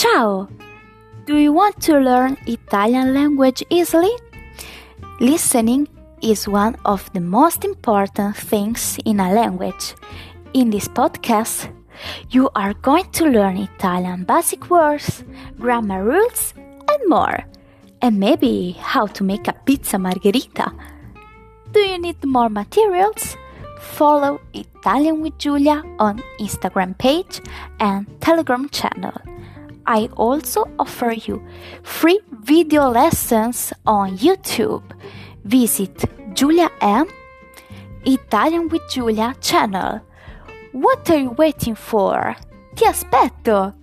Ciao! Do you want to learn Italian language easily? Listening is one of the most important things in a language. In this podcast, you are going to learn Italian basic words, grammar rules, and more. And maybe how to make a pizza margherita. Do you need more materials? Follow Italian with Giulia on Instagram page and Telegram channel. I also offer you free video lessons on YouTube. Visit Giulia M Italian with Giulia channel. What are you waiting for? Ti aspetto!